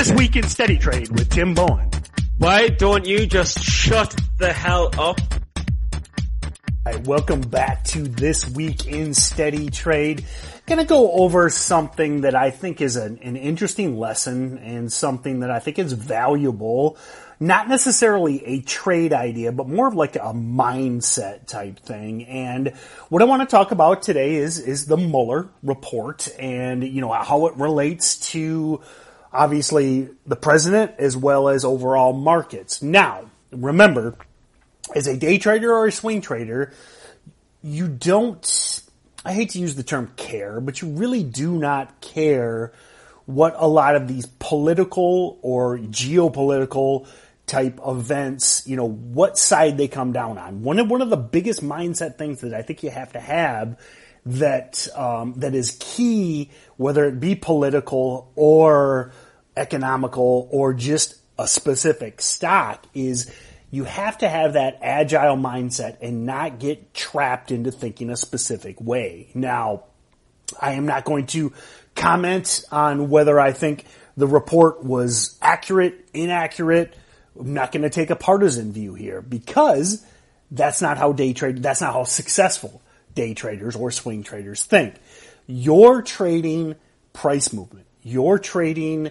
This Week in Steady Trade with Tim Bowen. Why don't you just shut the hell up? Hi, welcome back to This Week in Steady Trade. Gonna go over something that I think is an, an interesting lesson and something that I think is valuable. Not necessarily a trade idea, but more of like a mindset type thing. And what I want to talk about today is, is the Mueller report and, you know, how it relates to obviously the president as well as overall markets. Now, remember, as a day trader or a swing trader, you don't, I hate to use the term care, but you really do not care what a lot of these political or geopolitical type events, you know, what side they come down on. One of, one of the biggest mindset things that I think you have to have that, um, that is key, whether it be political or economical or just a specific stock is you have to have that agile mindset and not get trapped into thinking a specific way. Now, I am not going to comment on whether I think the report was accurate, inaccurate. I'm not going to take a partisan view here because that's not how day trade, that's not how successful day traders or swing traders think. You're trading price movement. You're trading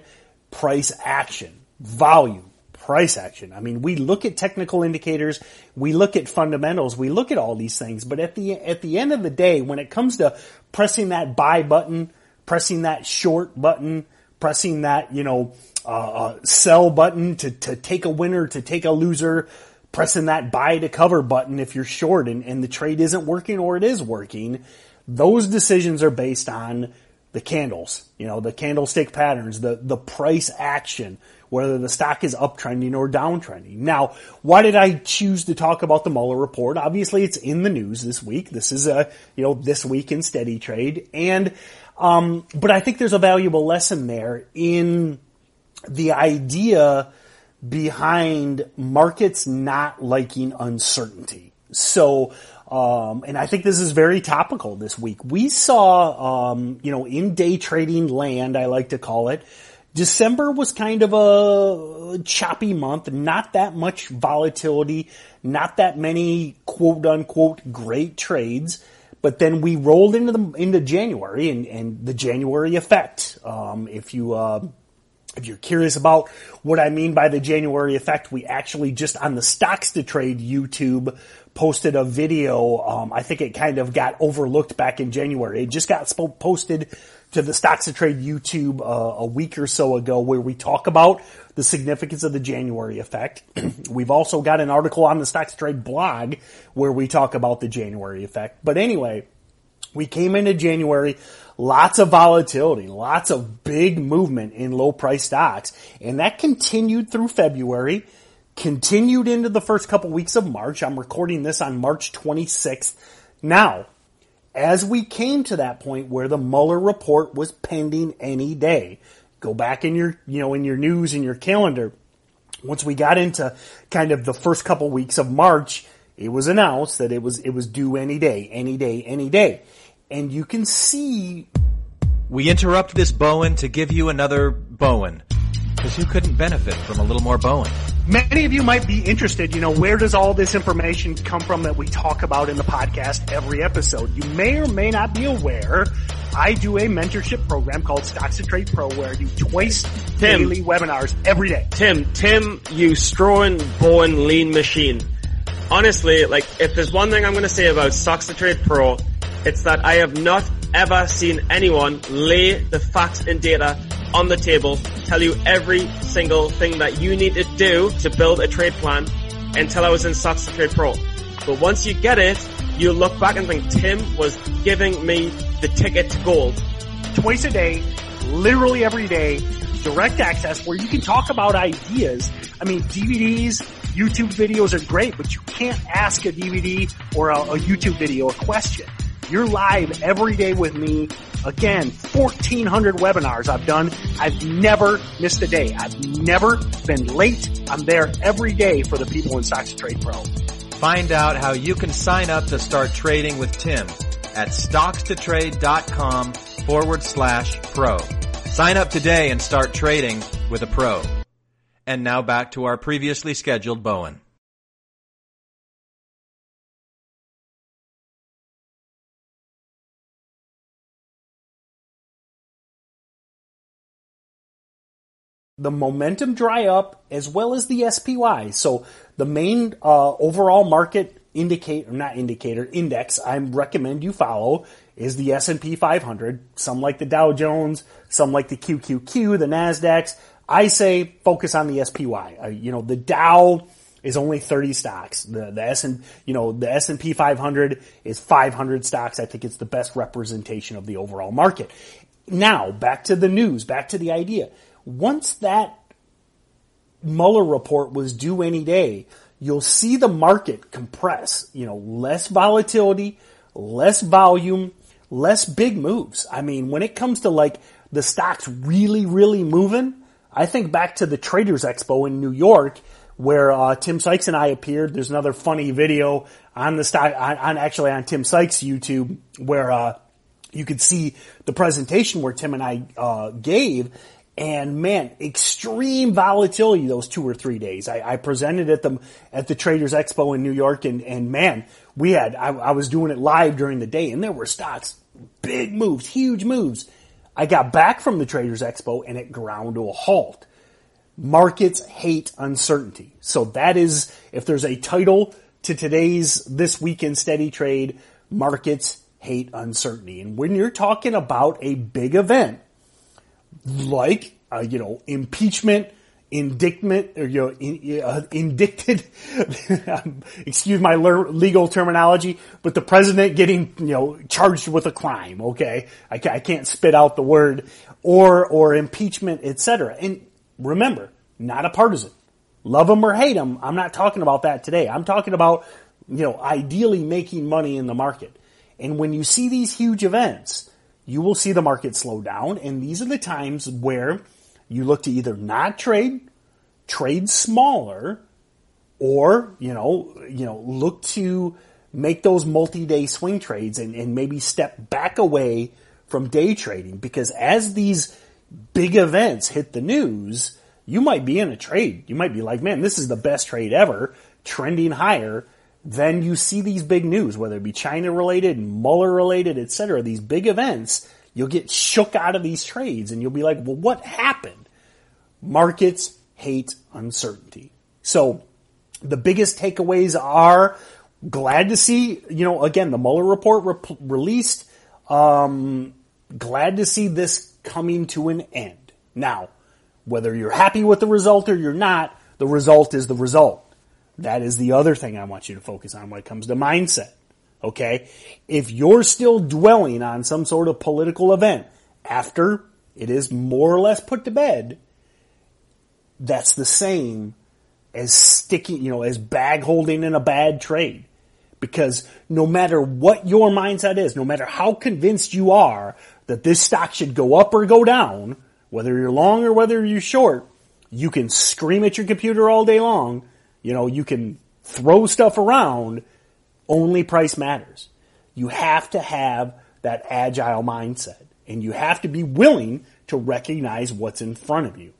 price action, volume, price action. I mean, we look at technical indicators, we look at fundamentals, we look at all these things, but at the, at the end of the day, when it comes to pressing that buy button, pressing that short button, pressing that, you know, uh, uh, sell button to, to take a winner, to take a loser, pressing that buy to cover button if you're short and, and the trade isn't working or it is working, those decisions are based on the candles, you know, the candlestick patterns, the, the price action, whether the stock is uptrending or downtrending. Now, why did I choose to talk about the Mueller report? Obviously, it's in the news this week. This is a, you know, this week in steady trade. And, um, but I think there's a valuable lesson there in the idea behind markets not liking uncertainty. So, um, and I think this is very topical this week. We saw, um, you know, in day trading land, I like to call it, December was kind of a choppy month, not that much volatility, not that many quote unquote great trades. But then we rolled into the into January and, and the January effect. Um, if you uh, if you're curious about what I mean by the January effect, we actually just on the stocks to trade YouTube posted a video. Um, I think it kind of got overlooked back in January. It just got posted to the stocks to trade YouTube uh, a week or so ago where we talk about the significance of the January effect. We've also got an article on the stocks to trade blog where we talk about the January effect. But anyway, we came into January lots of volatility, lots of big movement in low price stocks. And that continued through February, continued into the first couple weeks of March. I'm recording this on March 26th. Now, as we came to that point where the Mueller report was pending any day, go back in your, you know, in your news and your calendar. Once we got into kind of the first couple weeks of March, it was announced that it was, it was due any day, any day, any day and you can see. We interrupt this Bowen to give you another Bowen. Because who couldn't benefit from a little more Bowen? Many of you might be interested, you know, where does all this information come from that we talk about in the podcast every episode? You may or may not be aware, I do a mentorship program called Stocks to Trade Pro where I do twice Tim, daily webinars every day. Tim, Tim, you strong Bowen lean machine. Honestly, like, if there's one thing I'm going to say about Stocks to Trade Pro, it's that I have not ever seen anyone lay the facts and data on the table, tell you every single thing that you need to do to build a trade plan until I was in to Trade Pro. But once you get it, you look back and think Tim was giving me the ticket to gold. Twice a day, literally every day, direct access where you can talk about ideas. I mean, DVDs, YouTube videos are great, but you can't ask a DVD or a, a YouTube video a question. You're live every day with me. Again, 1400 webinars I've done. I've never missed a day. I've never been late. I'm there every day for the people in Stocks to Trade Pro. Find out how you can sign up to start trading with Tim at stockstotrade.com forward slash pro. Sign up today and start trading with a pro. And now back to our previously scheduled Bowen. The momentum dry up as well as the SPY. So the main uh, overall market indicator, not indicator, index I recommend you follow is the S&P 500. Some like the Dow Jones, some like the QQQ, the Nasdaq. I say focus on the SPY. Uh, you know, the Dow is only 30 stocks. The, the S and, you know, the S&P 500 is 500 stocks. I think it's the best representation of the overall market. Now, back to the news, back to the idea once that Mueller report was due any day, you'll see the market compress, you know, less volatility, less volume, less big moves. I mean, when it comes to like the stocks really, really moving, I think back to the Traders Expo in New York where uh, Tim Sykes and I appeared. There's another funny video on the stock, on, on actually on Tim Sykes' YouTube where uh, you could see the presentation where Tim and I uh, gave, and man, extreme volatility those two or three days. I, I, presented at them at the Traders Expo in New York, and and man, we had I, I, was doing it live during the day, and there were stocks, big moves, huge moves. I got back from the Traders Expo, and it ground to a halt. Markets hate uncertainty, so that is if there's a title to today's this week in steady trade, markets hate uncertainty, and when you're talking about a big event like uh, you know impeachment, indictment, or you know in, uh, indicted. excuse my legal terminology, but the president getting you know charged with a crime. Okay, I, I can't spit out the word or or impeachment, etc. And remember, not a partisan. Love them or hate them. I'm not talking about that today. I'm talking about you know ideally making money in the market. And when you see these huge events, you will see the market slow down. And these are the times where you look to either not trade, trade smaller, or, you know, you know, look to make those multi-day swing trades and, and maybe step back away from day trading because as these big events hit the news, you might be in a trade. You might be like, man, this is the best trade ever, trending higher. Then you see these big news, whether it be China related, Mueller related, etc. These big events, you'll get shook out of these trades and you'll be like, well, what happened? Markets hate uncertainty. So the biggest takeaways are glad to see, you know, again, the Mueller report re- released. Um, glad to see this coming to an end. Now, whether you're happy with the result or you're not, the result is the result. That is the other thing I want you to focus on when it comes to mindset. Okay? If you're still dwelling on some sort of political event after it is more or less put to bed, that's the same as sticking, you know, as bag holding in a bad trade. Because no matter what your mindset is, no matter how convinced you are that this stock should go up or go down, whether you're long or whether you're short, you can scream at your computer all day long you know, you can throw stuff around, only price matters. You have to have that agile mindset and you have to be willing to recognize what's in front of you.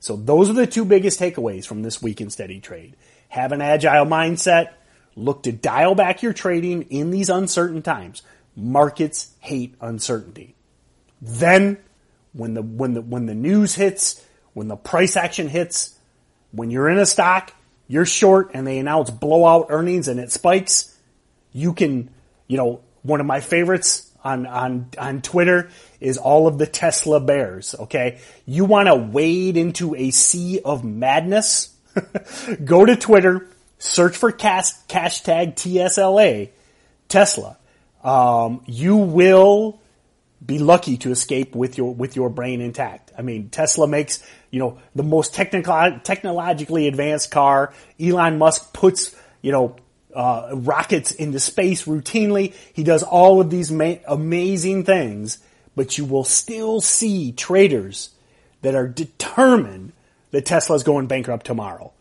So those are the two biggest takeaways from this week in steady trade. Have an agile mindset. Look to dial back your trading in these uncertain times. Markets hate uncertainty. Then when the, when the, when the news hits, when the price action hits, when you're in a stock, you're short and they announce blowout earnings and it spikes, you can, you know, one of my favorites on, on, on Twitter is all of the Tesla bears, okay? You want to wade into a sea of madness? Go to Twitter, search for cast, hashtag TSLA, Tesla. Um, you will be lucky to escape with your with your brain intact. I mean, Tesla makes you know the most technical technologically advanced car. Elon Musk puts you know uh, rockets into space routinely. He does all of these ma- amazing things, but you will still see traders that are determined that Tesla's going bankrupt tomorrow.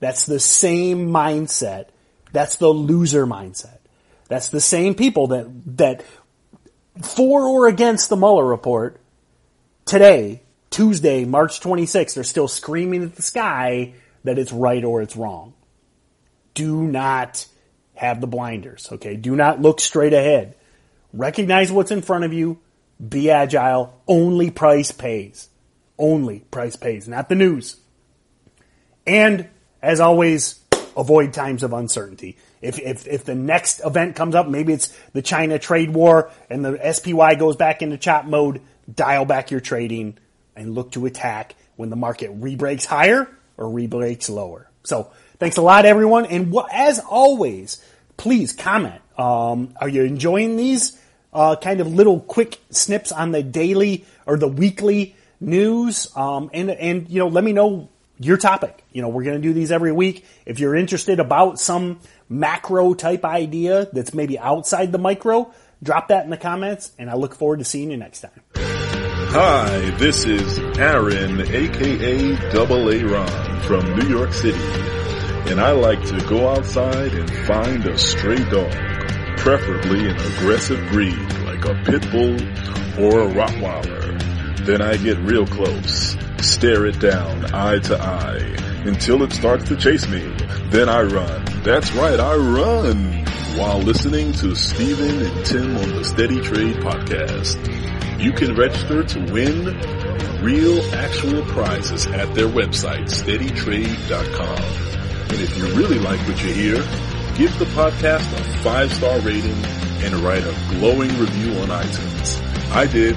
That's the same mindset. That's the loser mindset. That's the same people that that for or against the Mueller report today Tuesday, March 26th, they're still screaming at the sky that it's right or it's wrong. Do not have the blinders, okay? Do not look straight ahead. Recognize what's in front of you. Be agile. Only price pays. Only price pays, not the news. And as always, avoid times of uncertainty. If, if, if the next event comes up, maybe it's the China trade war and the SPY goes back into chop mode, dial back your trading and look to attack when the market re-breaks higher or re-breaks lower. So thanks a lot, everyone. And as always, please comment. Um, are you enjoying these uh, kind of little quick snips on the daily or the weekly news? Um, and and you know, let me know your topic. You know, we're going to do these every week. If you're interested about some macro type idea that's maybe outside the micro, drop that in the comments, and I look forward to seeing you next time. Hi, this is Aaron, aka Double A Ron from New York City, and I like to go outside and find a stray dog, preferably an aggressive breed like a pit bull or a Rottweiler. Then I get real close, stare it down eye to eye until it starts to chase me. Then I run. That's right, I run while listening to Steven and Tim on the Steady Trade podcast. You can register to win real actual prizes at their website, steadytrade.com. And if you really like what you hear, give the podcast a five star rating and write a glowing review on iTunes. I did,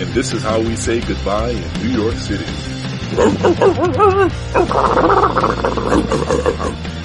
and this is how we say goodbye in New York City.